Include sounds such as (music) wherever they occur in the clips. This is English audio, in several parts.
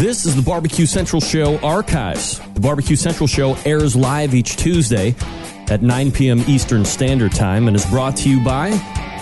This is the Barbecue Central Show archives. The Barbecue Central Show airs live each Tuesday at 9 p.m. Eastern Standard Time and is brought to you by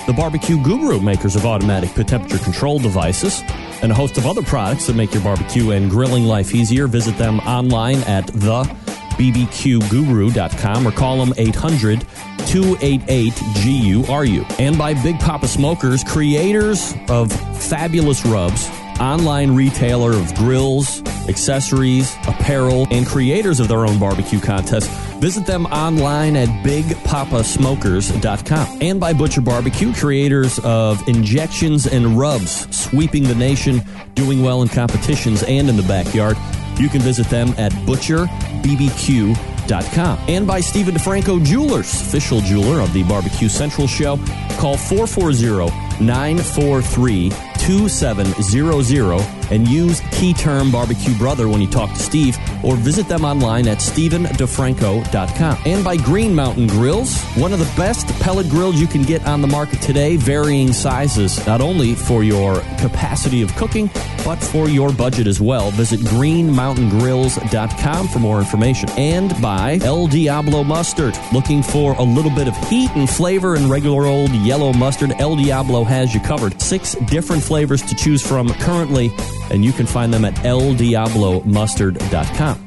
the Barbecue Guru, makers of automatic temperature control devices, and a host of other products that make your barbecue and grilling life easier. Visit them online at thebbqguru.com or call them 800 288 GURU. And by Big Papa Smokers, creators of fabulous rubs online retailer of grills, accessories, apparel, and creators of their own barbecue contests. Visit them online at bigpapasmokers.com. And by Butcher Barbecue, creators of injections and rubs, sweeping the nation, doing well in competitions and in the backyard. You can visit them at butcherbbq.com. And by Stephen DeFranco Jewelers, official jeweler of the Barbecue Central Show. Call 440 943 2700 and use key term barbecue brother when you talk to Steve or visit them online at stevendefranco.com. And by Green Mountain Grills, one of the best pellet grills you can get on the market today, varying sizes, not only for your capacity of cooking, but for your budget as well. Visit greenmountaingrills.com for more information. And by El Diablo Mustard, looking for a little bit of heat and flavor in regular old yellow mustard, El Diablo has you covered. Six different flavors to choose from currently, and you can find them at eldiablomustard.com.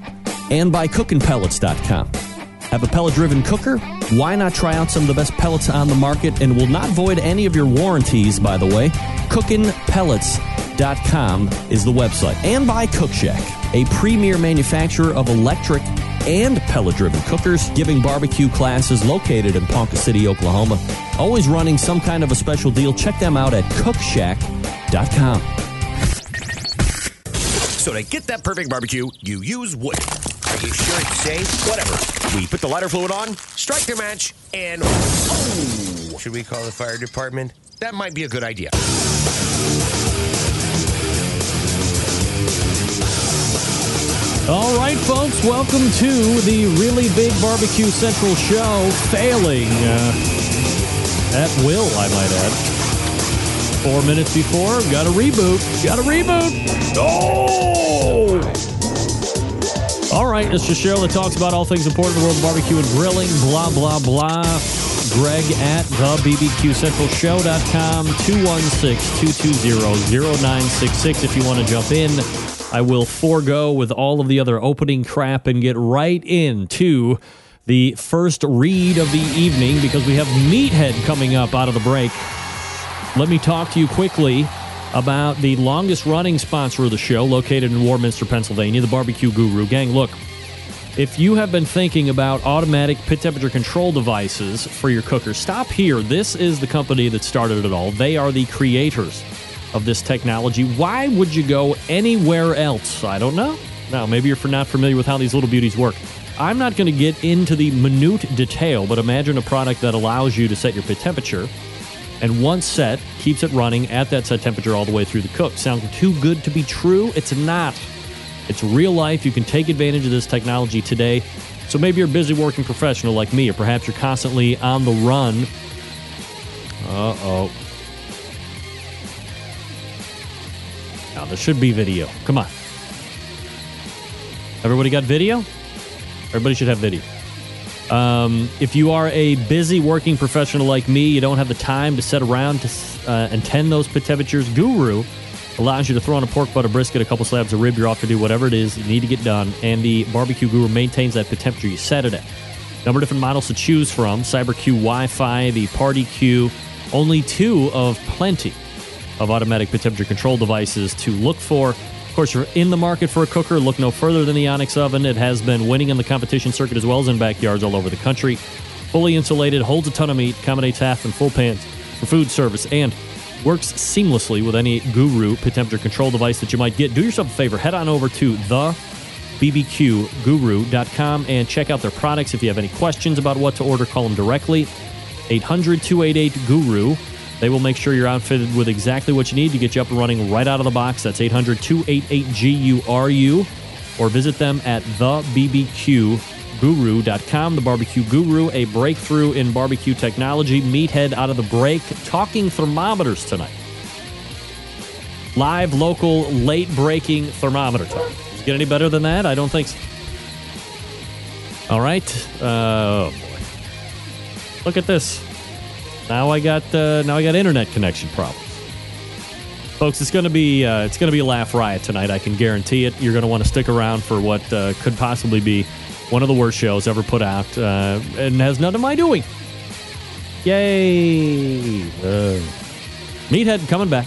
And by cookingpellets.com. Have a pellet driven cooker? Why not try out some of the best pellets on the market and will not void any of your warranties, by the way? Cookingpellets.com is the website. And by Cookshack, a premier manufacturer of electric and pellet driven cookers, giving barbecue classes located in Ponca City, Oklahoma. Always running some kind of a special deal. Check them out at cookshack.com. So to get that perfect barbecue, you use wood. Are you sure it's safe? Whatever. We put the lighter fluid on, strike the match, and oh! Should we call the fire department? That might be a good idea. All right, folks, welcome to the Really Big Barbecue Central show. Failing uh, at will, I might add. Four minutes before, got a reboot. Got a reboot. Oh! All right, it's a show that talks about all things important in the world of barbecue and grilling, blah, blah, blah. Greg at thebbqcentralshow.com, 216-220-0966 if you want to jump in. I will forego with all of the other opening crap and get right into the first read of the evening because we have Meathead coming up out of the break. Let me talk to you quickly about the longest running sponsor of the show, located in Warminster, Pennsylvania, the Barbecue Guru. Gang, look, if you have been thinking about automatic pit temperature control devices for your cooker, stop here. This is the company that started it all. They are the creators of this technology. Why would you go anywhere else? I don't know. Now, maybe you're not familiar with how these little beauties work. I'm not going to get into the minute detail, but imagine a product that allows you to set your pit temperature and once set keeps it running at that set temperature all the way through the cook. Sounds too good to be true? It's not. It's real life. You can take advantage of this technology today. So maybe you're a busy working professional like me, or perhaps you're constantly on the run. Uh oh. Now, there should be video. Come on. Everybody got video? Everybody should have video. Um, if you are a busy working professional like me, you don't have the time to sit around to uh, and tend those temperatures. Guru allows you to throw on a pork butt, butter brisket, a couple slabs of rib. You're off to do whatever it is you need to get done, and the barbecue Guru maintains that temperature you set it at. Number of different models to choose from: CyberQ Wi-Fi, the Party Q. Only two of plenty of automatic temperature control devices to look for. Of course, you're in the market for a cooker. Look no further than the Onyx oven. It has been winning in the competition circuit as well as in backyards all over the country. Fully insulated, holds a ton of meat, accommodates half and full pans for food service, and works seamlessly with any Guru pit temperature control device that you might get. Do yourself a favor, head on over to the bbqguru.com and check out their products. If you have any questions about what to order, call them directly. 800 288 Guru. They will make sure you're outfitted with exactly what you need to get you up and running right out of the box. That's 800 288 GURU. Or visit them at thebbqguru.com. The Barbecue Guru, a breakthrough in barbecue technology. Meathead out of the break, talking thermometers tonight. Live, local, late breaking thermometer talk. Does it get any better than that? I don't think so. All right. Uh, oh boy. Look at this. Now I got uh, now I got internet connection problems. Folks, it's gonna be uh, it's gonna be a laugh riot tonight. I can guarantee it. You're gonna want to stick around for what uh, could possibly be one of the worst shows ever put out, uh, and has none of my doing. Yay! Uh, Meathead coming back.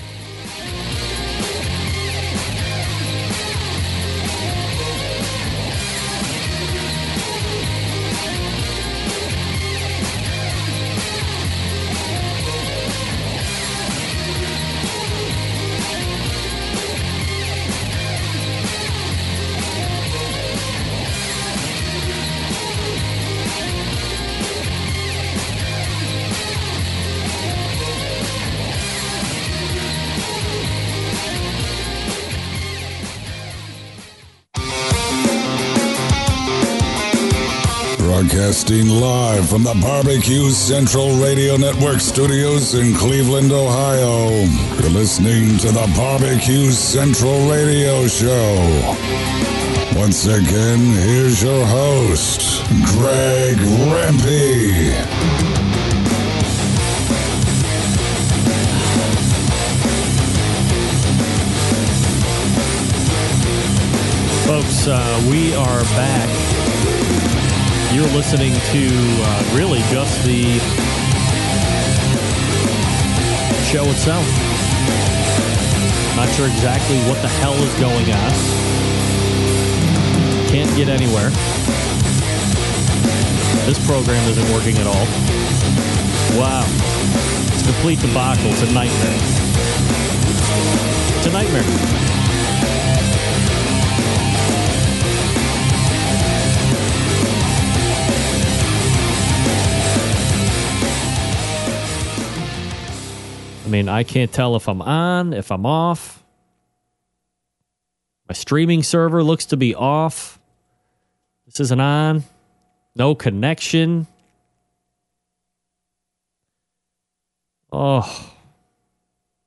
Broadcasting live from the Barbecue Central Radio Network studios in Cleveland, Ohio. You're listening to the Barbecue Central Radio Show. Once again, here's your host, Greg Rempe. Folks, uh, we are back. You're listening to uh, really just the show itself. Not sure exactly what the hell is going on. Can't get anywhere. This program isn't working at all. Wow. It's complete debacle. It's a nightmare. It's a nightmare. Mean, I can't tell if I'm on, if I'm off. My streaming server looks to be off. This isn't on. No connection. Oh,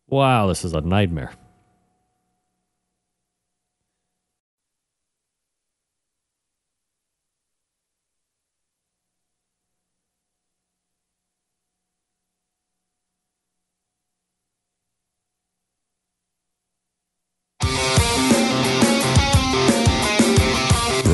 wow, this is a nightmare.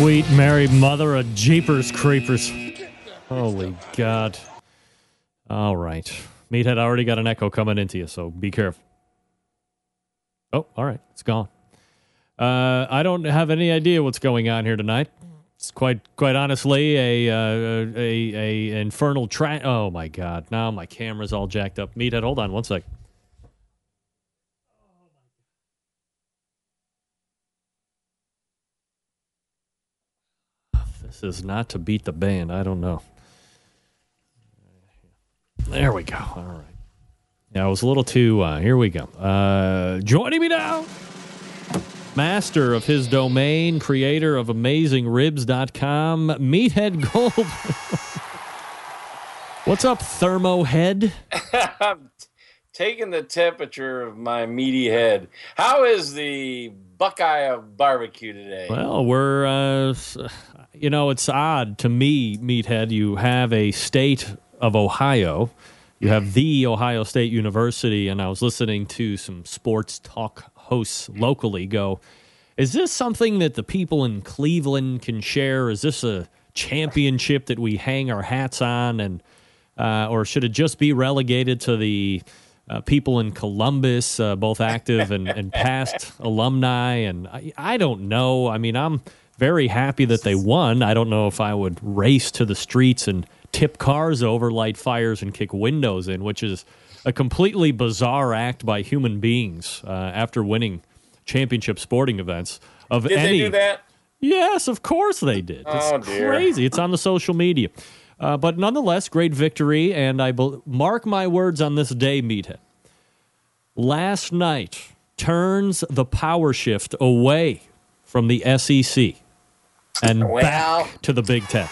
Sweet Mary Mother of Jeepers Creepers. Holy God. All right. Meathead already got an echo coming into you, so be careful. Oh, all right. It's gone. Uh, I don't have any idea what's going on here tonight. It's quite, quite honestly, a uh, a a infernal tra Oh my God! Now my camera's all jacked up. Meathead, hold on one sec. Is not to beat the band. I don't know. There we go. All right. Yeah, I was a little too. Uh, here we go. Uh, joining me now, master of his domain, creator of AmazingRibs.com, Meathead Gold. (laughs) What's up, Thermo Head? I'm (laughs) taking the temperature of my meaty head. How is the Buckeye of barbecue today? Well, we're, uh, you know, it's odd to me, Meathead. You have a state of Ohio you have the Ohio State University, and I was listening to some sports talk hosts locally go, is this something that the people in Cleveland can share? Is this a championship that we hang our hats on, and uh, or should it just be relegated to the uh, people in Columbus, uh, both active and, and past alumni? And I, I don't know. I mean, I'm very happy that they won. I don't know if I would race to the streets and tip cars over, light fires, and kick windows in, which is a completely bizarre act by human beings uh, after winning championship sporting events of Did any. they do that? Yes, of course they did. Oh, it's dear. crazy. It's on the social media. Uh, but nonetheless, great victory. And I bel mark my words on this day, Meathead. Last night turns the power shift away from the SEC and Well- back to the Big Ten.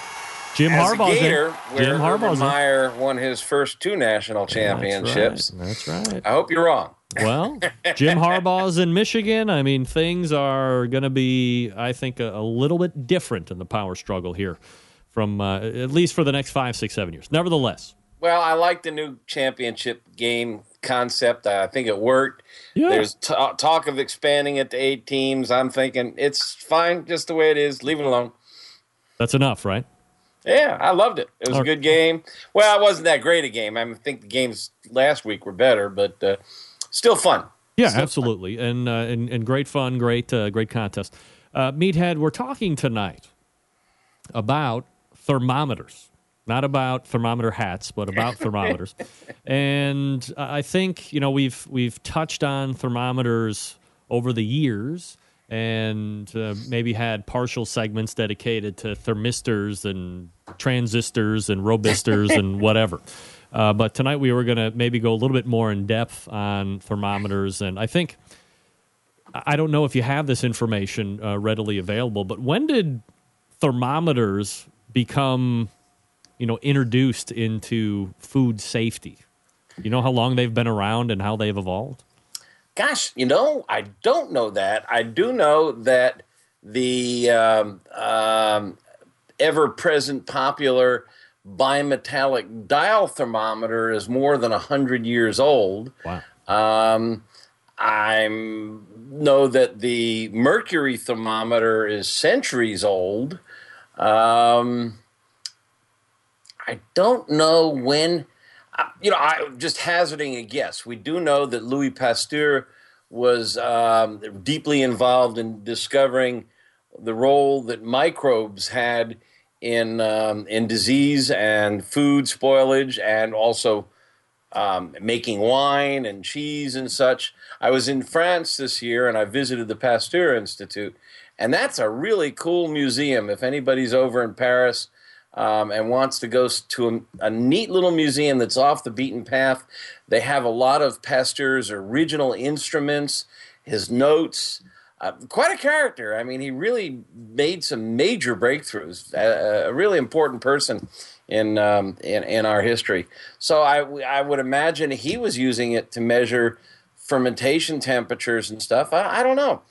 Jim As a Harbaugh's in. Gator, where Jim Harbaugh's. Meyer won his first two national championships. That's right. That's right. I hope you're wrong. Well, Jim (laughs) Harbaugh's in Michigan. I mean, things are going to be, I think, a, a little bit different in the power struggle here, from uh, at least for the next five, six, seven years. Nevertheless, Well, I like the new championship game concept. I think it worked. Yeah. There's t- talk of expanding it to eight teams. I'm thinking it's fine just the way it is. Leave it alone. that's enough, right? Yeah, I loved it. It was All a good game. Well, it wasn't that great a game. I, mean, I think the games last week were better, but uh, still fun. Yeah, absolutely, and, uh, and and great fun, great uh, great contest. Uh, Meathead, we're talking tonight about thermometers, not about thermometer hats, but about (laughs) thermometers. And I think you know we've we've touched on thermometers over the years, and uh, maybe had partial segments dedicated to thermistors and transistors and robistors and (laughs) whatever. Uh, but tonight we were going to maybe go a little bit more in depth on thermometers, and I think I don't know if you have this information uh, readily available, but when did thermometers become, you know, introduced into food safety? You know how long they've been around and how they've evolved? Gosh, you know, I don't know that. I do know that the um, um, ever present popular bimetallic dial thermometer is more than 100 years old. Wow. Um, I know that the mercury thermometer is centuries old. Um, I don't know when. You know, I'm just hazarding a guess. We do know that Louis Pasteur was um, deeply involved in discovering the role that microbes had in um, in disease and food spoilage, and also um, making wine and cheese and such. I was in France this year and I visited the Pasteur Institute, and that's a really cool museum. If anybody's over in Paris um, and wants to go to a, a neat little museum that's off the beaten path, they have a lot of Pasteur's original instruments, his notes. Uh, quite a character. I mean, he really made some major breakthroughs. A, a really important person in, um, in in our history. So I I would imagine he was using it to measure fermentation temperatures and stuff. I, I don't know.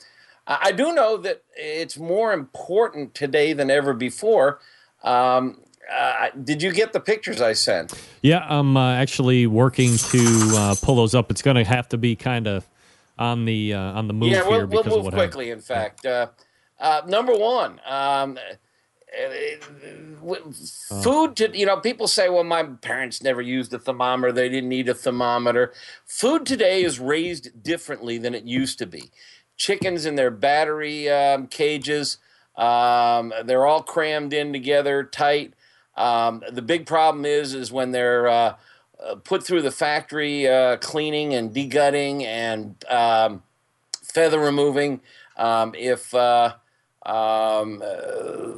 I, I do know that it's more important today than ever before. Um, uh, did you get the pictures I sent? Yeah, I'm uh, actually working to uh, pull those up. It's going to have to be kind of on the uh, on the move yeah, we'll, we'll because of move quickly. In fact, uh, uh, number one, um, food to you know people say well my parents never used a thermometer they didn't need a thermometer food today is raised differently than it used to be chickens in their battery um, cages um, they're all crammed in together tight um, the big problem is is when they're uh, uh, put through the factory uh, cleaning and degutting and um, feather removing. Um, if uh, um, uh,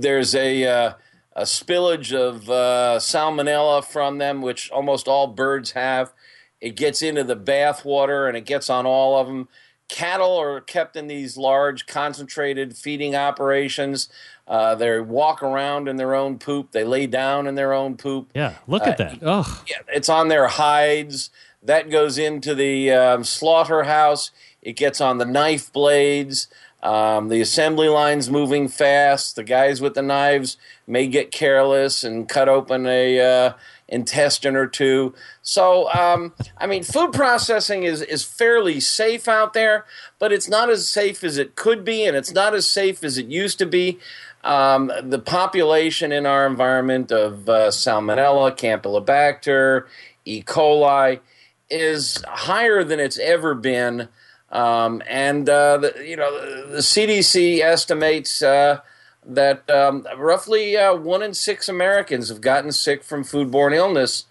there's a, uh, a spillage of uh, salmonella from them, which almost all birds have, it gets into the bath water and it gets on all of them. Cattle are kept in these large concentrated feeding operations. Uh, they walk around in their own poop. They lay down in their own poop. Yeah, look at that. Ugh. Yeah, it's on their hides. That goes into the um, slaughterhouse. It gets on the knife blades. Um, the assembly line's moving fast. The guys with the knives may get careless and cut open a uh, intestine or two. So, um, I mean, food processing is, is fairly safe out there, but it's not as safe as it could be, and it's not as safe as it used to be. Um, the population in our environment of uh, Salmonella, Campylobacter, E. coli is higher than it's ever been. Um, and, uh, the, you know, the CDC estimates uh, that um, roughly uh, one in six Americans have gotten sick from foodborne illness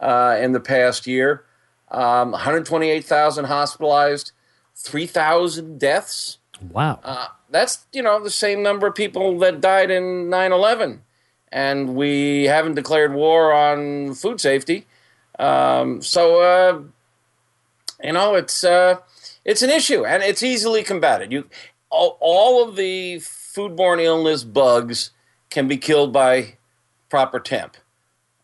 uh, in the past year. Um, 128,000 hospitalized, 3,000 deaths. Wow. Uh, that's, you know, the same number of people that died in 9 11. And we haven't declared war on food safety. Um, so, uh, you know, it's uh, it's an issue, and it's easily combated. You all, all of the foodborne illness bugs can be killed by proper temp,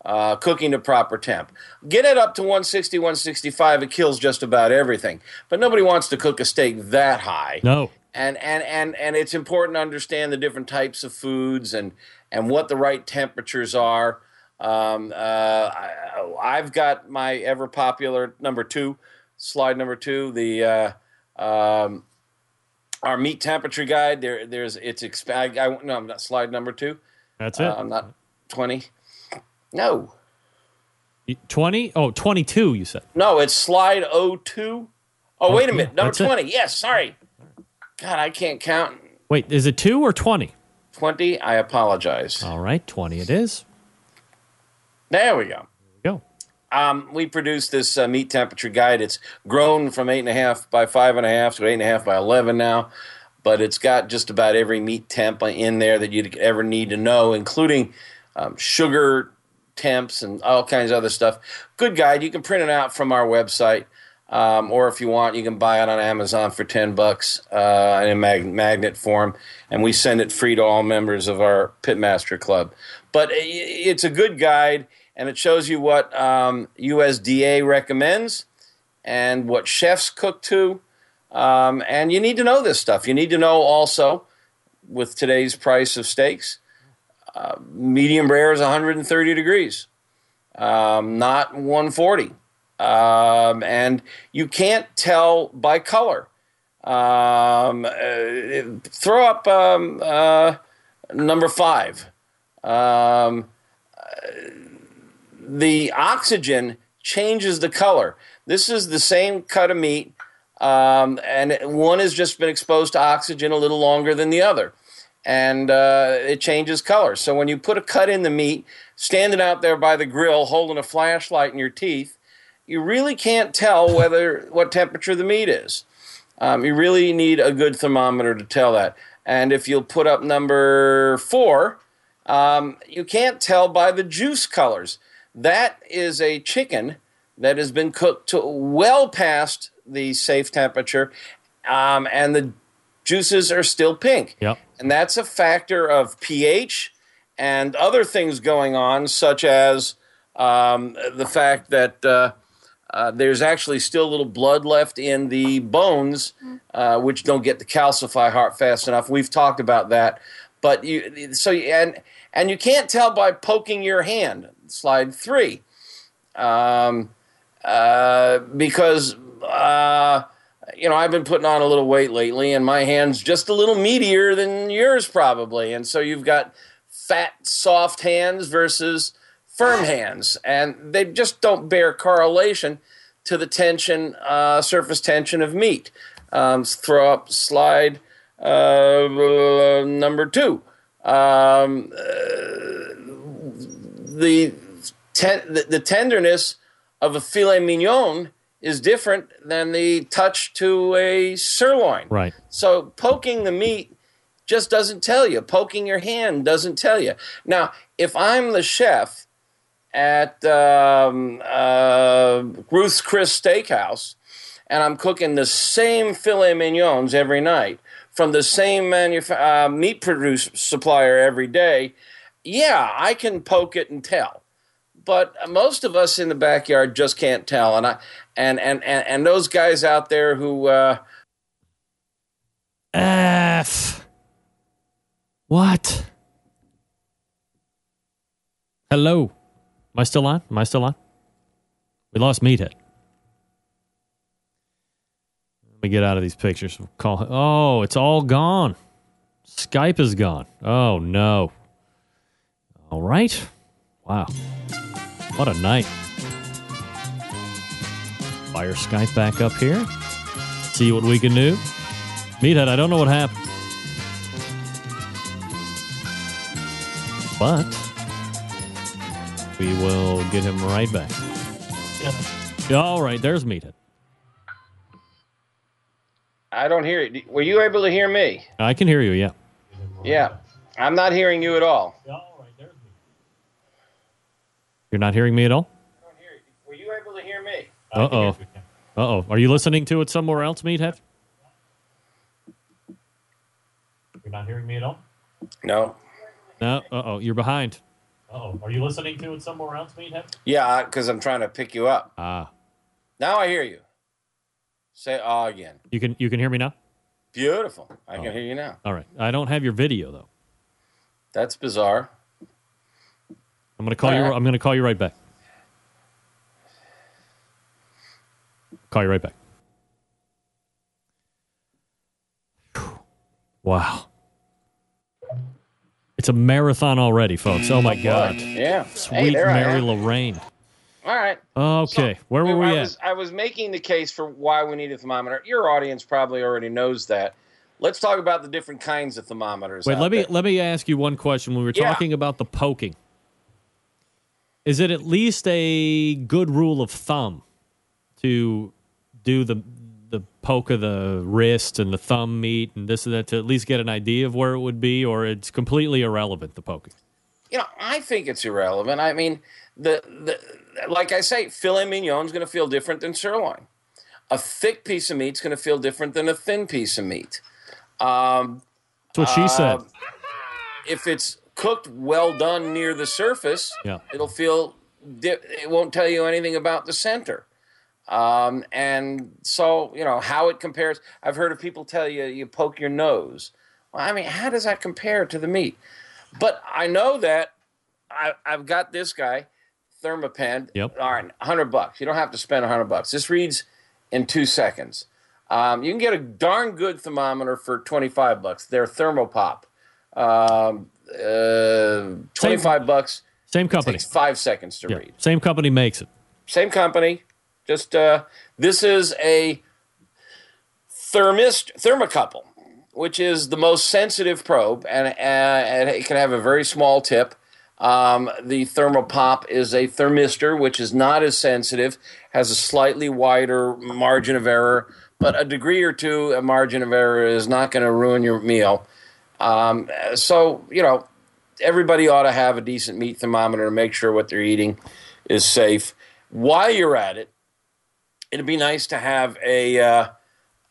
uh, cooking to proper temp. Get it up to 160, 165, it kills just about everything. But nobody wants to cook a steak that high. No. And, and, and, and it's important to understand the different types of foods and, and what the right temperatures are. Um, uh, I, have got my ever popular number two, slide number two, the uh, um, our meat temperature guide. There, there's it's exp- I, I, no, I'm not slide number two. That's it. Uh, I'm not twenty. No, 20? Oh, 22, you said. no, it's slide 02. Oh, wait a minute, number that's it. twenty. Yes, sorry. God, I can't count. Wait, is it 2 or 20? Twenty. I apologize. All right, 20 it is. There we go. Um, we produced this uh, meat temperature guide. It's grown from eight and a half by five and a half to eight and a half by eleven now, but it's got just about every meat temp in there that you'd ever need to know, including um, sugar temps and all kinds of other stuff. Good guide. You can print it out from our website, um, or if you want, you can buy it on Amazon for ten bucks uh, in a mag- magnet form, and we send it free to all members of our Pitmaster Club. But it's a good guide, and it shows you what um, USDA recommends and what chefs cook to. Um, and you need to know this stuff. You need to know also, with today's price of steaks, uh, medium rare is 130 degrees, um, not 140. Um, and you can't tell by color. Um, uh, throw up um, uh, number five. The oxygen changes the color. This is the same cut of meat, um, and one has just been exposed to oxygen a little longer than the other, and uh, it changes color. So when you put a cut in the meat, standing out there by the grill, holding a flashlight in your teeth, you really can't tell whether what temperature the meat is. Um, you really need a good thermometer to tell that. And if you'll put up number four, um, you can't tell by the juice colors. That is a chicken that has been cooked to well past the safe temperature, um, and the juices are still pink. Yep. And that's a factor of pH and other things going on, such as um, the fact that uh, uh, there's actually still a little blood left in the bones, uh, which don't get to calcify heart fast enough. We've talked about that, but you so you- and and you can't tell by poking your hand. Slide three, um, uh, because uh, you know I've been putting on a little weight lately, and my hand's just a little meatier than yours probably, and so you've got fat, soft hands versus firm hands, and they just don't bear correlation to the tension, uh, surface tension of meat. Um, throw up slide uh, number two. Um, the, ten- the the tenderness of a filet mignon is different than the touch to a sirloin. Right. So poking the meat just doesn't tell you. Poking your hand doesn't tell you. Now, if I'm the chef at um, uh, Ruth's Chris Steakhouse and I'm cooking the same filet mignons every night from the same uh, meat produce supplier every day, yeah, I can poke it and tell. But most of us in the backyard just can't tell, and I and and and, and those guys out there who uh, F. What? Hello. Am I still on? Am I still on? We lost Meathead. Let me get out of these pictures. Call. Oh, it's all gone. Skype is gone. Oh no. All right. Wow. What a night. Fire Skype back up here. See what we can do. Meathead, I don't know what happened. But we will get him right back. All right, there's Meathead. I don't hear it. Were you able to hear me? I can hear you, yeah. Yeah. I'm not hearing you at all. You're not hearing me at all? I don't hear you. Were you able to hear me? Uh oh. Uh oh. Are you listening to it somewhere else, Meathead? You're not hearing me at all? No. No. Uh oh. You're behind. Uh oh. Are you listening to it somewhere else, Meathead? Yeah, because I'm trying to pick you up. Ah. Now I hear you. Say ah again. You can you can hear me now? Beautiful. I Oh. can hear you now. All right. I don't have your video though. That's bizarre. I'm gonna call you. All right. I'm gonna call you right back. Call you right back. Whew. Wow. It's a marathon already, folks. Oh my oh, God. Yeah. Sweet hey, there I Mary am. Lorraine. All right. Okay. So, Where were we I at? Was, I was making the case for why we need a thermometer. Your audience probably already knows that. Let's talk about the different kinds of thermometers. Wait, out let me there. let me ask you one question. When we were Yeah. talking about the poking, is it at least a good rule of thumb to do the the poke of the wrist and the thumb meet and this and that to at least get an idea of where it would be, or it's completely irrelevant the poking? you know, I think it's irrelevant. I mean, the the like I say, filet mignon's going to feel different than sirloin. A thick piece of meat's going to feel different than a thin piece of meat. Um, That's what she said. Uh, if it's cooked well done near the surface, Yeah. it'll feel. It won't tell you anything about the center. Um, and so, you know, how it compares. I've heard of people tell you you poke your nose. Well, I mean, how does that compare to the meat? But I know that I, I've got this guy, Thermapen. Yep. All right, 100 bucks. You don't have to spend 100 bucks. This reads in two seconds. Um, you can get a darn good thermometer for 25 bucks. They're Thermopop. Um, uh, 25 bucks Same company. takes five seconds to Yeah. read Same company makes it. same company. Just uh, this is a thermist thermocouple, which is the most sensitive probe, and, uh, and it can have a very small tip. Um, the thermopop is a thermistor, which is not as sensitive, has a slightly wider margin of error, but a degree or two a margin of error is not going to ruin your meal. Um, so you know, everybody ought to have a decent meat thermometer to make sure what they're eating is safe. While you're at it, it'd be nice to have a uh,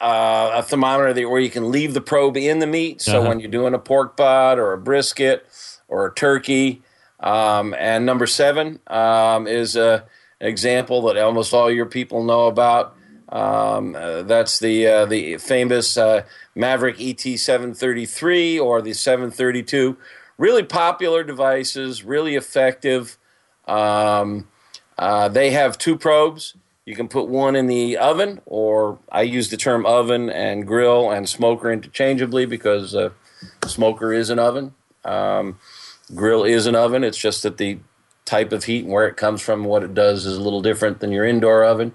uh, a thermometer that, where you can leave the probe in the meat. So Uh-huh. when you're doing a pork butt or a brisket or a turkey, um, and number seven um, is a, an example that almost all your people know about. Um, uh, that's the uh, the famous uh, Maverick ET 733 or the 732. Really popular devices, really effective. Um, uh, they have two probes. You can put one in the oven, or I use the term oven and grill and smoker interchangeably because uh, smoker is an oven. Um, grill is an oven. It's just that the type of heat and where it comes from, what it does, is a little different than your indoor oven.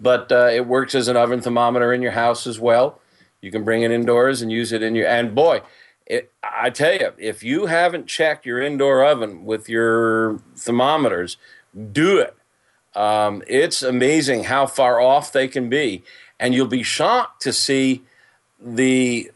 But uh, it works as an oven thermometer in your house as well. You can bring it indoors and use it in your. And boy, it, I tell you, if you haven't checked your indoor oven with your thermometers, do it. Um, it's amazing how far off they can be, and you'll be shocked to see the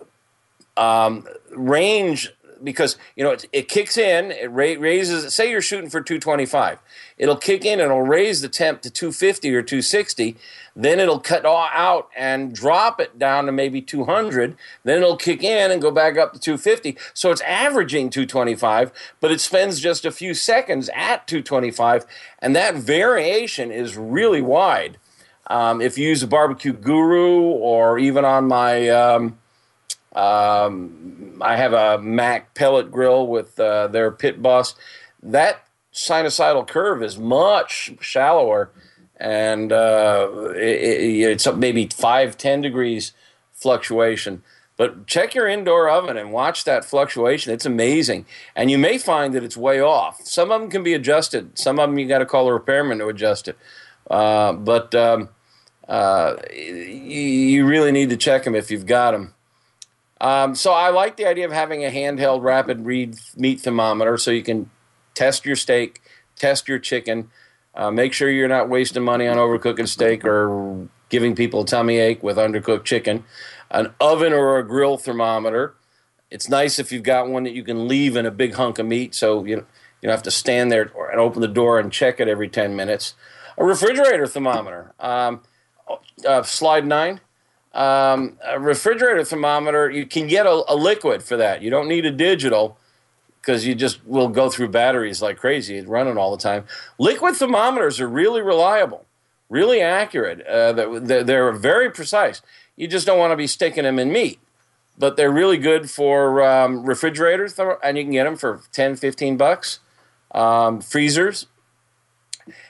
um, range because you know it, it kicks in, it ra- raises. Say you're shooting for 225, it'll kick in and it'll raise the temp to 250 or 260. Then it'll cut all out and drop it down to maybe 200. Then it'll kick in and go back up to 250. So it's averaging 225, but it spends just a few seconds at 225, and that variation is really wide. Um, if you use a barbecue guru or even on my um, um, I have a MAK pellet grill with uh, their pit boss. That sinusoidal curve is much shallower, and uh, it, it, it's maybe five, ten degrees fluctuation. But check your indoor oven and watch that fluctuation. It's amazing. And you may find that it's way off. Some of them can be adjusted. Some of them you got to call a repairman to adjust it. Uh, but um, uh, you really need to check them if you've got them. Um, so I like the idea of having a handheld rapid read meat thermometer so you can test your steak, test your chicken, uh, make sure you're not wasting money on overcooking steak or giving people a tummy ache with undercooked chicken. An oven or a grill thermometer. It's nice if you've got one that you can leave in a big hunk of meat so you, you don't have to stand there and open the door and check it every 10 minutes. A refrigerator thermometer. Um, uh, slide nine. Um, a refrigerator thermometer, you can get a, a, liquid for that. You don't need a digital because you just will go through batteries like crazy, running all the time. Liquid thermometers are really reliable, really accurate. Uh, they're, they're very precise. You just don't want to be sticking them in meat. But they're really good for um, refrigerators, and you can get them for 10, 15 bucks. Um, freezers.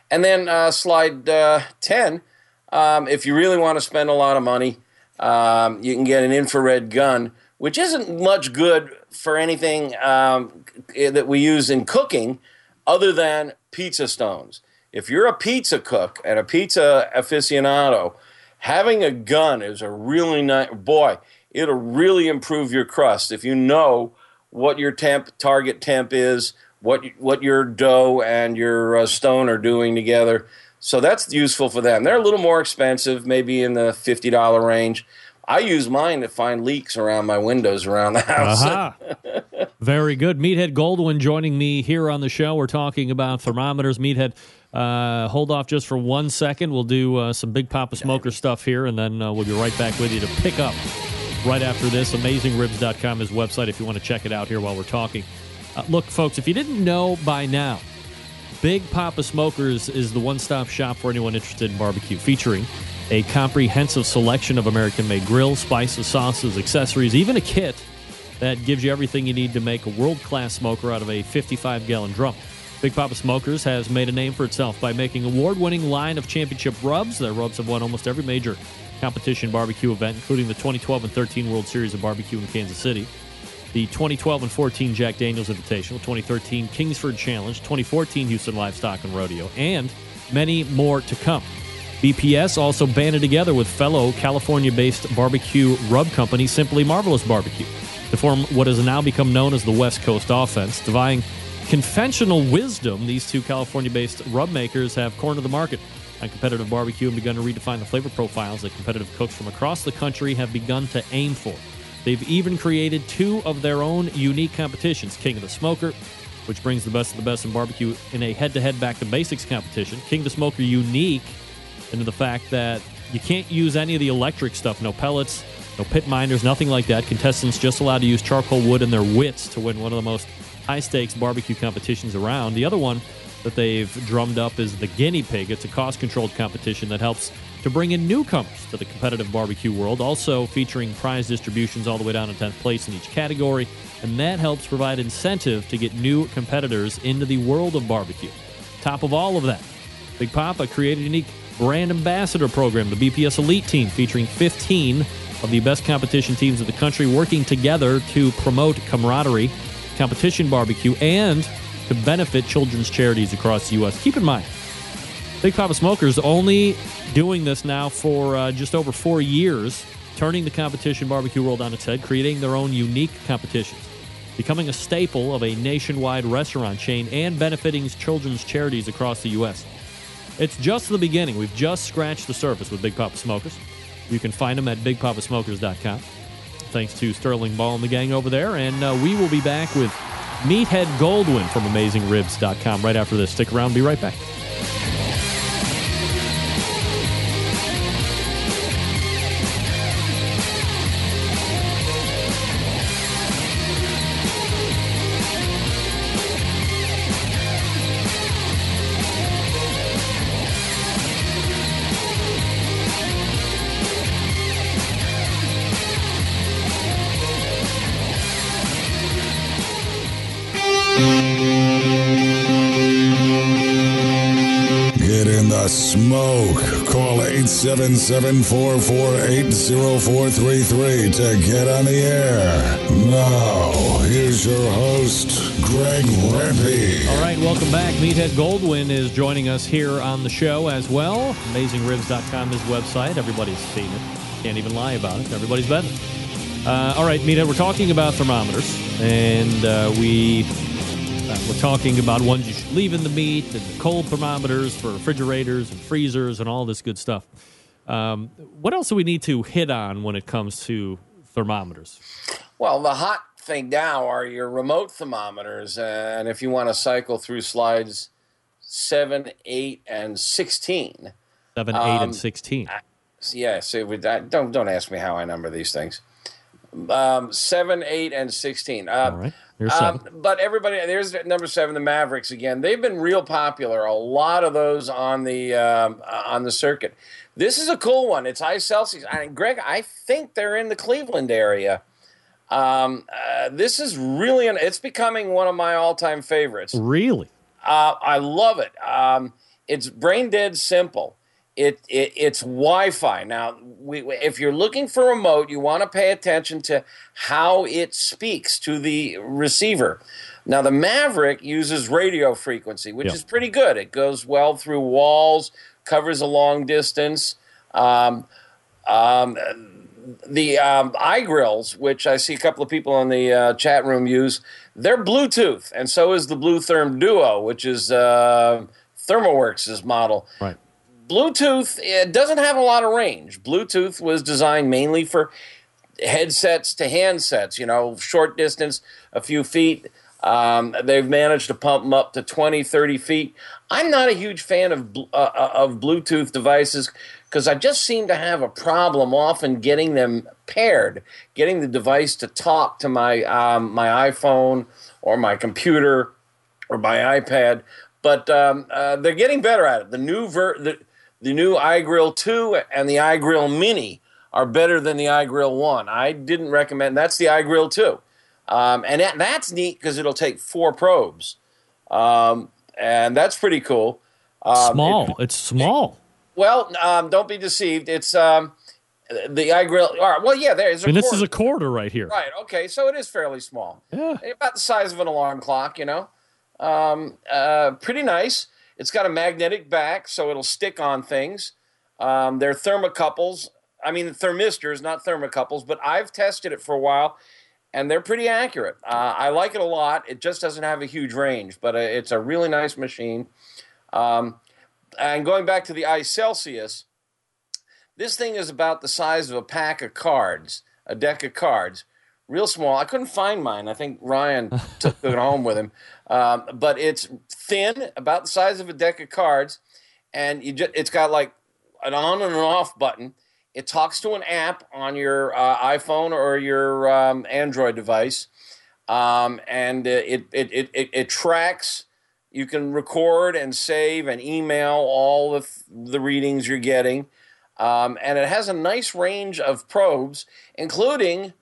And then uh, slide uh, 10 um, if you really want to spend a lot of money, um, you can get an infrared gun, which isn't much good for anything um, that we use in cooking other than pizza stones. If you're a pizza cook and a pizza aficionado, having a gun is a really nice boy. It'll really improve your crust if you know what your temp target temp is, what what your dough and your uh, stone are doing together. So that's useful for them. They're a little more expensive, maybe in the fifty dollar range. I use mine to find leaks around my windows around the house. Uh-huh. (laughs) Very good. Meathead Goldwyn joining me here on the show. We're talking about thermometers. Meathead, uh, hold off just for one second. We'll do uh, some Big Papa Smoker stuff here, and then uh, we'll be right back with you to pick up right after this. AmazingRibs.com is website if you want to check it out here while we're talking. Uh, look, folks, if you didn't know by now, Big Papa Smokers is the one stop shop for anyone interested in barbecue, featuring a comprehensive selection of American made grills, spices, sauces, accessories, even a kit that gives you everything you need to make a world class smoker out of a 55 gallon drum. Big Papa Smokers has made a name for itself by making award winning line of championship rubs. Their rubs have won almost every major competition barbecue event, including the 2012 and 13 World Series of Barbecue in Kansas City the 2012 and 14 Jack Daniels Invitational, 2013 Kingsford Challenge, 2014 Houston Livestock and Rodeo, and many more to come. BPS also banded together with fellow California based barbecue rub company Simply Marvelous Barbecue to form what has now become known as the West Coast Offense. Defying conventional wisdom, these two California based rub makers have cornered the market on competitive barbecue and begun to redefine the flavor profiles that competitive cooks from across the country have begun to aim for. They've even created two of their own unique competitions King of the Smoker, which brings the best of the best in barbecue in a head to head back to basics competition. King of the Smoker unique into the fact that you can't use any of the electric stuff, no pellets, no pit minders, nothing like that. Contestants just allowed to use charcoal wood and their wits to win one of the most high stakes barbecue competitions around. The other one that they've drummed up is the Guinea Pig. It's a cost controlled competition that helps to bring in newcomers to the competitive barbecue world, also featuring prize distributions all the way down to 10th place in each category. And that helps provide incentive to get new competitors into the world of barbecue. Top of all of that, Big Papa created a unique brand ambassador program, the BPS Elite Team, featuring 15 of the best competition teams of the country working together to promote camaraderie, competition barbecue, and to benefit children's charities across the U.S. Keep in mind, Big Papa Smokers only doing this now for uh, just over four years, turning the competition barbecue world on its head, creating their own unique competitions, becoming a staple of a nationwide restaurant chain, and benefiting children's charities across the U.S. It's just the beginning. We've just scratched the surface with Big Papa Smokers. You can find them at bigpapasmokers.com. Thanks to Sterling Ball and the gang over there. And uh, we will be back with Meathead Goldwyn from AmazingRibs.com right after this. Stick around. Be right back. 877-448-0433 to get on the air. Now, here's your host, Greg Rempe. All right, welcome back. Meathead Goldwyn is joining us here on the show as well. AmazingRibs.com is website. Everybody's seen it. Can't even lie about it. Everybody's been. Uh, all right, Meathead, we're talking about thermometers, and uh, we we're talking about ones you should leave in the meat, and the cold thermometers for refrigerators and freezers, and all this good stuff. Um, what else do we need to hit on when it comes to thermometers? Well, the hot thing now are your remote thermometers, and if you want to cycle through slides seven, eight, and sixteen. Seven, eight, and sixteen. Yeah, so we, I- don't don't ask me how I number these things. Um, seven, eight, and sixteen. Uh, All right. Um, but everybody, there's number seven, the Mavericks again. They've been real popular. A lot of those on the um, uh, on the circuit. This is a cool one. It's iCelsius. I, Greg, I think they're in the Cleveland area. Um, uh, this is really an. It's becoming one of my all-time favorites. Really? Uh, I love it. Um, it's brain dead simple. It, it it's Wi-Fi. Now, we, if you're looking for a remote, you want to pay attention to how it speaks to the receiver. Now, the Maverick uses radio frequency, which Yeah. is pretty good. It goes well through walls, covers a long distance. Um, um, the um, iGrills, which I see a couple of people in the uh, chat room use, they're Bluetooth, and so is the Blue Therm Duo, which is uh, ThermoWorks' model. Right. Bluetooth it doesn't have a lot of range. Bluetooth was designed mainly for headsets to handsets, you know, short distance, a few feet. Um, they've managed to pump them up to 20, 30 feet. I'm not a huge fan of, uh, uh, of Bluetooth devices because I just seem to have a problem often getting them paired, getting the device to talk to my, um, my iPhone or my computer or my iPad. But um, uh, they're getting better at it. The new ver- the, the new iGrill 2 and the iGrill Mini are better than the iGrill 1. I didn't recommend that's the iGrill 2. Um, and that, that's neat because it'll take four probes. Um, and that's pretty cool. Um, Small. it's small. Well, um, don't be deceived. It's um, the iGrill. All right. Well, yeah, there's a I mean, this is a quarter right here. Right. Okay. So it is fairly small. Yeah. About the size of an alarm clock, you know. Um, uh, pretty nice. It's got a magnetic back, so it'll stick on things. Um, they're thermocouples. I mean, thermistors, not thermocouples, but I've tested it for a while, and they're pretty accurate. Uh, I like it a lot. It just doesn't have a huge range, but uh, it's a really nice machine. Um, and going back to the iCelsius, this thing is about the size of a pack of cards, a deck of cards, real small. I couldn't find mine. I think Ryan (laughs) took it home with him. Um, but it's thin, about the size of a deck of cards, and you just, it's got like an on and an off button. It talks to an app on your uh, iPhone or your um, Android device, um, and uh, it, it, it, it, it tracks. You can record and save and email all of the readings you're getting. Um, and it has a nice range of probes, including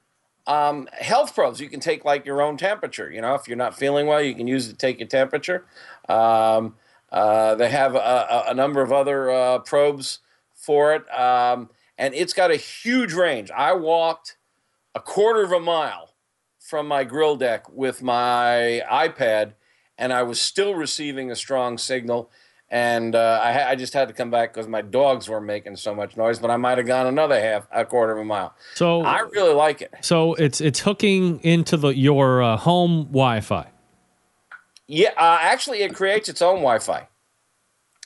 um, health probes. You can take like your own temperature. You know, if you're not feeling well, you can use it to take your temperature. Um, uh, they have a, a, number of other uh, probes for it, um, and it's got a huge range. I walked a quarter of a mile from my grill deck with my iPad, and I was still receiving a strong signal. And uh, I, ha- I just had to come back because my dogs were making so much noise. But I might have gone another half, a quarter of a mile. So I really like it. So it's it's hooking into the your uh, home Wi-Fi. Yeah, uh, actually, it creates its own Wi-Fi.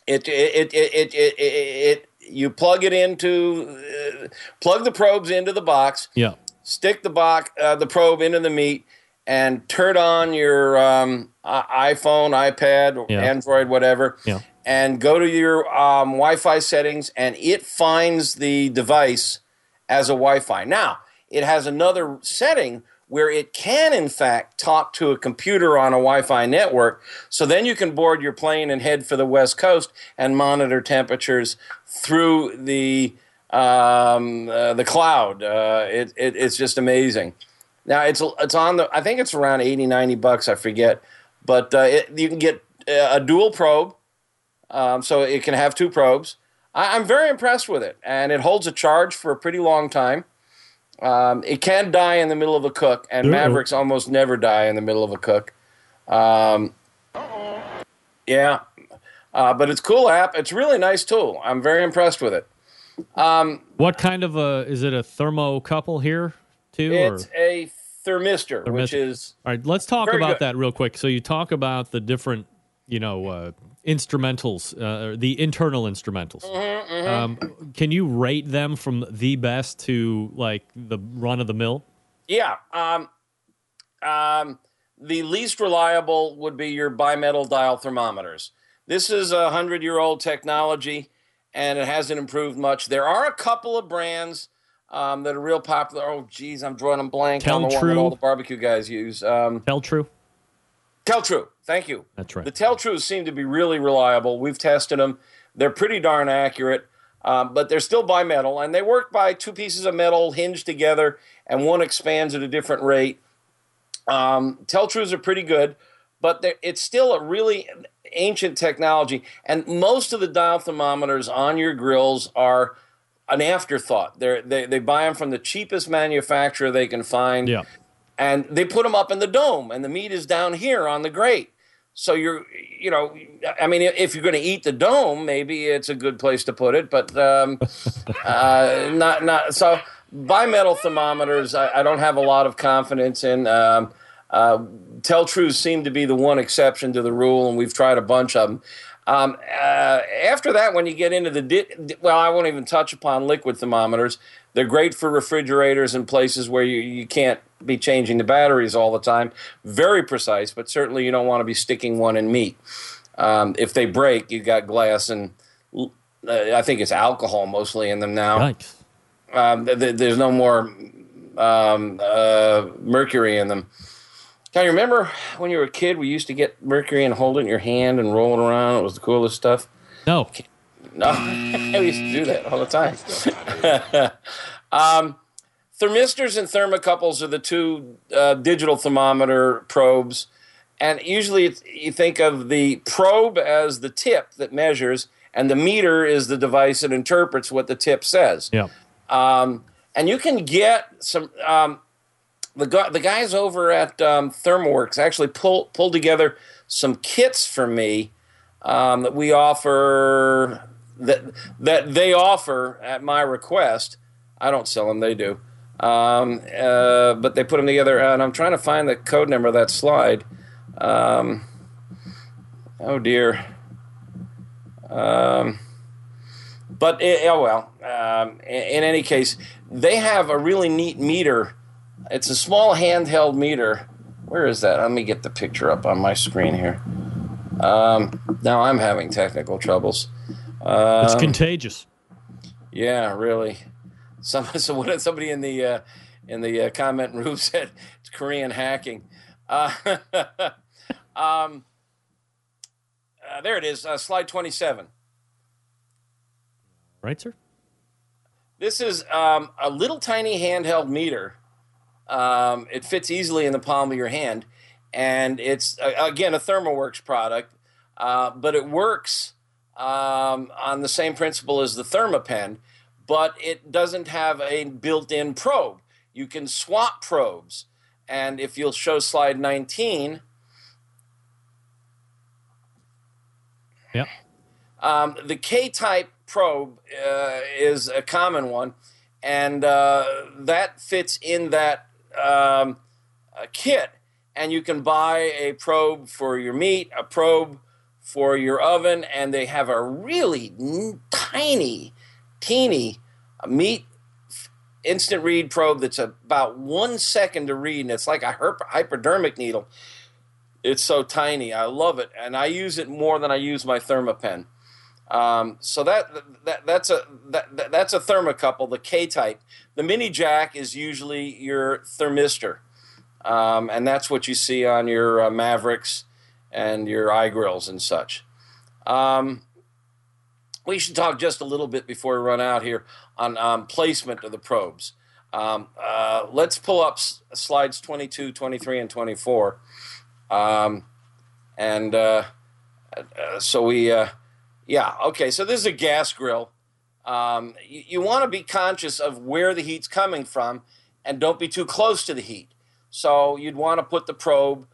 It it it it it, it, it you plug it into uh, plug the probes into the box, Yeah. stick the box uh, the probe into the meat, and turn on your um, iPhone, iPad, Yeah. Android, whatever. Yeah. And go to your um, Wi-Fi settings, and it finds the device as a Wi-Fi. Now, it has another setting where it can, in fact, talk to a computer on a Wi-Fi network. So then you can board your plane and head for the West Coast and monitor temperatures through the um, uh, the cloud. Uh, it, it, it's just amazing. Now it's it's on the I think it's around 80, 90 bucks. I forget, but uh, it, you can get uh, a dual probe, um, so it can have two probes. I, I'm very impressed with it, and it holds a charge for a pretty long time. Um, it can die in the middle of a cook, and Uh-oh. Mavericks almost never die in the middle of a cook. Um, yeah, uh, but it's cool app. It's really nice tool. I'm very impressed with it. What kind of a is it a thermocouple here too? or? It's a thermistor, which is All right, let's talk about good. that real quick. So you talk about the different, you know, uh, instrumentals, uh, the internal instrumentals. Mm-hmm, Um, can you rate them from the best to like the run of the mill? Yeah. Um, um, the least reliable would be your bimetal dial thermometers. This is a hundred year old technology, and it hasn't improved much. There are a couple of brands um, that are real popular. Oh, geez, I'm drawing a blank on the one that all the barbecue guys use. Um, Tel-Tru. Thank you. That's right. The Teltrues seem to be really reliable. We've tested them. They're pretty darn accurate, um, but they're still bimetal, and they work by two pieces of metal hinged together, and one expands at a different rate. Um, Teltrues are pretty good, but it's still a really ancient technology, and most of the dial thermometers on your grills are an afterthought. They're, they they buy them from the cheapest manufacturer they can find Yeah. And they put them up in the dome and the meat is down here on the grate so you're you know i mean if you're going to eat the dome maybe it's a good place to put it but um, (laughs) uh, not not so bimetal thermometers I, I don't have a lot of confidence in um, uh, Teltrues seem to be the one exception to the rule, and we've tried a bunch of them. Um, uh, after that, when you get into the di- well, I won't even touch upon liquid thermometers. They're great for refrigerators and places where you, you can't be changing the batteries all the time. Very precise, but certainly you don't want to be sticking one in meat. Um, if they break, you got glass and uh, I think it's alcohol mostly in them now um, th- th- there's no more um, uh, mercury in them. Can you remember when you were a kid? We used to get mercury and hold it in your hand and roll it around. It was the coolest stuff. No. No, (laughs) we used to do that all the time. (laughs) um, thermistors and thermocouples are the two uh, digital thermometer probes, and usually it's, you think of the probe as the tip that measures, and the meter is the device that interprets what the tip says. Yeah. Um, and you can get some. Um, the gu- the guys over at um, ThermoWorks actually pull pulled together some kits for me um, that we offer that that they offer at my request. I don't sell them; they do. Um, uh, but they put them together, and I'm trying to find the code number of that slide. Um, oh dear. Um, but it, oh well. Um, in, in any case, they have a really neat meter. It's a small handheld meter. Where is that? Let me get the picture up on my screen here. Um, now I'm having technical troubles. It's Um, contagious. yeah, really. Some, (laughs) so what somebody in the uh, in the uh, comment room (laughs) said it's Korean hacking. Uh, (laughs) um, uh, there it is, uh, slide 27. Right, sir? This is um, a little tiny handheld meter. Um, it fits easily in the palm of your hand, and it's uh, again a ThermoWorks product, uh, but it works um, on the same principle as the Thermapen, but it doesn't have a built-in probe. You can swap probes, and if you'll show slide 19, Yep. Um, the K type probe uh, is a common one, and uh, that fits in that um, uh, kit. And you can buy a probe for your meat, a probe for your oven, and they have a really tiny, teeny meat instant read probe that's about one second to read, and it's like a hypodermic needle. It's so tiny. I love it, and I use it more than I use my Thermapen. Um, so that, that that's a that- that's a thermocouple, the K type. The mini jack is usually your thermistor, um, and that's what you see on your uh, Mavericks and your iGrills and such. Um, we should talk just a little bit before we run out here on um, placement of the probes. Um, uh, let's pull up s- slides 22, 23, and 24. Um, and uh, uh, so we, uh, yeah, okay. So this is a gas grill. Um, you, you want to be conscious of where the heat's coming from and don't be too close to the heat. So you'd want to put the probe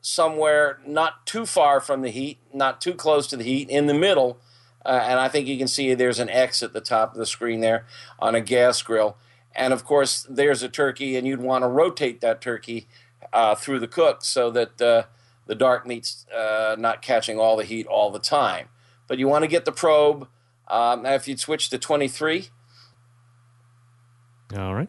somewhere not too far from the heat, not too close to the heat, in the middle. Uh, and I think you can see there's an X at the top of the screen there on a gas grill. And of course, there's a turkey, and you'd want to rotate that turkey uh, through the cook so that uh, the dark meat's uh, not catching all the heat all the time. But you want to get the probe. Um, now, if you'd switch to 23, All right.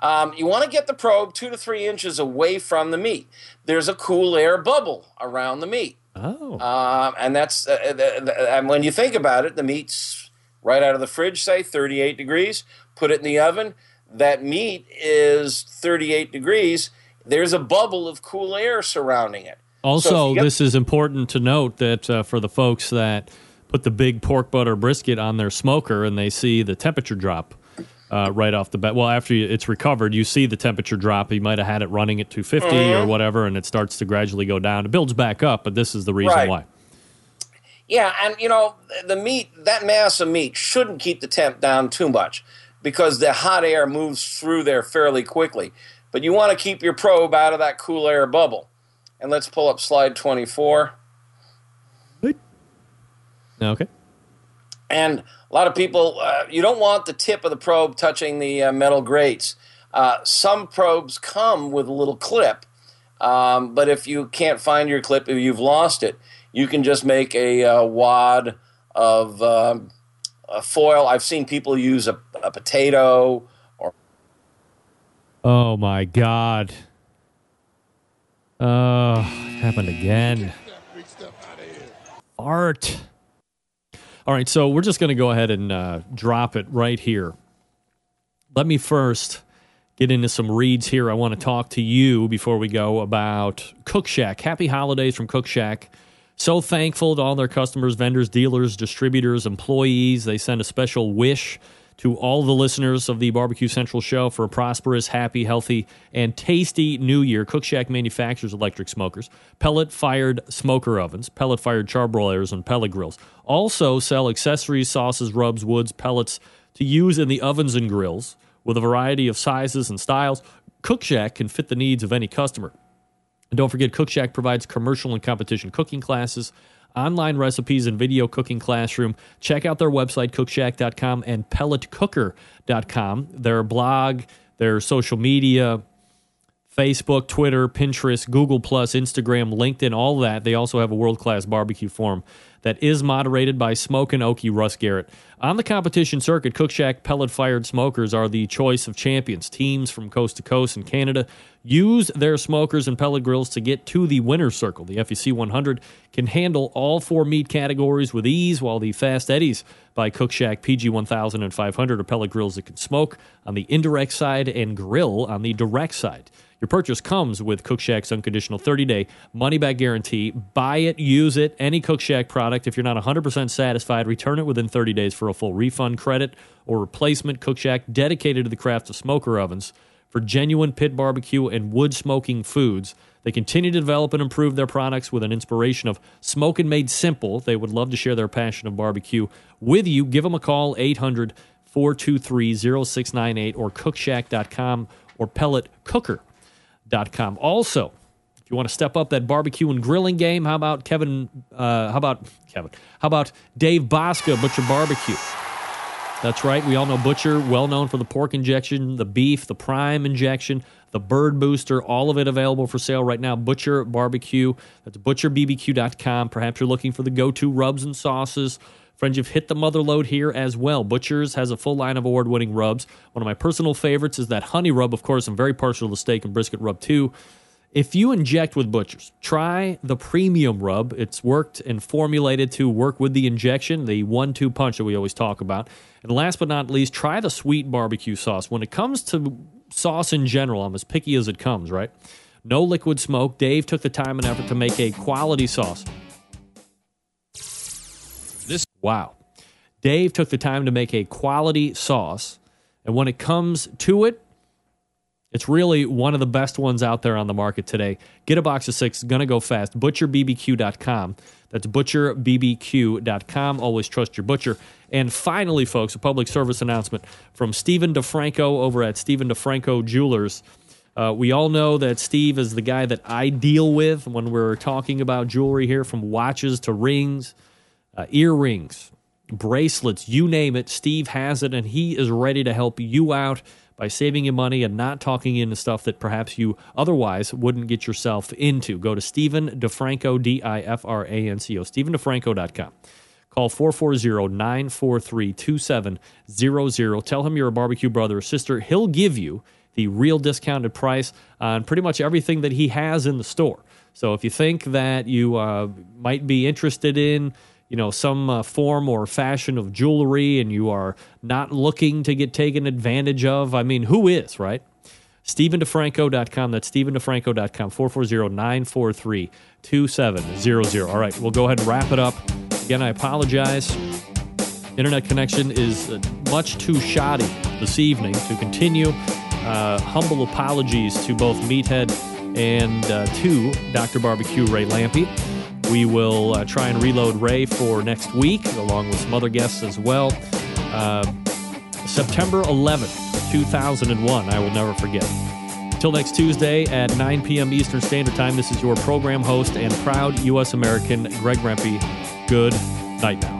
Um, you want to get the probe two to three inches away from the meat. There's a cool air bubble around the meat. Oh. Um, and that's uh, uh, the, the, and when you think about it, the meat's right out of the fridge, say 38 degrees. Put it in the oven. That meat is 38 degrees. There's a bubble of cool air surrounding it. Also, get- this is important to note that uh, for the folks that put the big pork butter brisket on their smoker and they see the temperature drop uh, right off the bat. Well, after you- it's recovered, you see the temperature drop. You might have had it running at 250 Mm-hmm. or whatever, and it starts to gradually go down. It builds back up, but this is the reason Right. why. Yeah, and you know the meat, that mass of meat shouldn't keep the temp down too much because the hot air moves through there fairly quickly. But you want to keep your probe out of that cool air bubble. And let's pull up slide 24. Okay. And a lot of people, uh, you don't want the tip of the probe touching the uh, metal grates. Uh, some probes come with a little clip, um, but if you can't find your clip, if you've lost it, you can just make a, uh wad of um, a foil. I've seen people use a, a potato or Oh my God. Oh, it happened again. Art. All right, so we're just going to go ahead and uh, drop it right here. Let me first get into some reads here. I want to talk to you before we go about Cook Shack. Happy holidays from Cook Shack. So thankful to all their customers, vendors, dealers, distributors, employees. They send a special wish to all the listeners of the Barbecue Central show for a prosperous, happy, healthy, and tasty new year. Cook Shack manufactures electric smokers, pellet fired smoker ovens, pellet fired charbroilers, and pellet grills. Also sell accessories, sauces, rubs, woods, pellets to use in the ovens and grills with a variety of sizes and styles. Cook Shack can fit the needs of any customer. And don't forget, Cook Shack provides commercial and competition cooking classes, online recipes, and video cooking classroom. Check out their website, cookshack.com and pelletcooker.com. Their blog, their social media, Facebook, Twitter, Pinterest, Google Plus, Instagram, LinkedIn, all that. They also have a world class barbecue forum that is moderated by Smokin' Okie Russ Garrett. On the competition circuit, Cook Shack pellet fired smokers are the choice of champions. Teams from coast to coast in Canada use their smokers and pellet grills to get to the winner's circle. The FEC 100 can handle all four meat categories with ease, while the Fast Eddies by Cook Shack PG 1500 are pellet grills that can smoke on the indirect side and grill on the direct side. Your purchase comes with Cook Shack's unconditional 30 day money back guarantee. Buy it, use it, any Cook Shack product. If you're not 100% satisfied, return it within 30 days for a full refund, credit, or replacement. Cook Shack dedicated to the craft of smoker ovens for genuine pit barbecue and wood smoking foods. They continue to develop and improve their products with an inspiration of Smoke and made simple. They would love to share their passion of barbecue with you. Give them a call, 800 423 0698 or cookshack.com or pelletcooker.com. Also, if you want to step up that barbecue and grilling game, how about Kevin? Uh, how about Kevin? How about Dave Bouska, Butcher Barbecue? That's right. We all know Butcher, well known for the pork injection, the beef, the prime injection, the bird booster, all of it available for sale right now. Butcher Barbecue. That's butcherbbq.com. Perhaps you're looking for the go to rubs and sauces. Friends, you've hit the mother load here as well. Butcher's has a full line of award winning rubs. One of my personal favorites is that honey rub. Of course, I'm very partial to steak and brisket rub too. If you inject with Butchers, try the premium rub. It's worked and formulated to work with the injection, the one two punch that we always talk about. And last but not least, try the sweet barbecue sauce. When it comes to sauce in general, I'm as picky as it comes, right? No liquid smoke. Dave took the time and effort to make a quality sauce. Wow. Dave took the time to make a quality sauce, and when it comes to it, It's really one of the best ones out there on the market today. Get a box of six, gonna go fast. ButcherBBQ.com. That's butcherbbq.com. Always trust your butcher. And finally, folks, a public service announcement from Stephen DiFranco over at Stephen DiFranco Jewelers. Uh, we all know that Steve is the guy that I deal with when we're talking about jewelry here, from watches to rings, uh, earrings, bracelets, you name it. Steve has it, and he is ready to help you out by saving you money and not talking into stuff that perhaps you otherwise wouldn't get yourself into. Go to Stephen DiFranco, D I F R A N C O, StephenDiFranco.com. Call 440 943 2700. Tell him you're a barbecue brother or sister. He'll give you the real discounted price on pretty much everything that he has in the store. So if you think that you uh, might be interested in, you know, some uh, form or fashion of jewelry and you are not looking to get taken advantage of, I mean, who is, right? StephenDiFranco.com. That's StephenDiFranco.com. 440 943 2700. All right, we'll go ahead and wrap it up. Again, I apologize. Internet connection is uh, much too shoddy this evening to continue. Uh, humble apologies to both Meathead and uh, to Dr. Barbecue Ray Lampe. We will uh, try and reload Ray for next week, along with some other guests as well. Uh, September 11th, 2001. I will never forget. Until next Tuesday at 9 p.m. Eastern Standard Time, this is your program host and proud U.S. American, Greg Rempe. Good night now.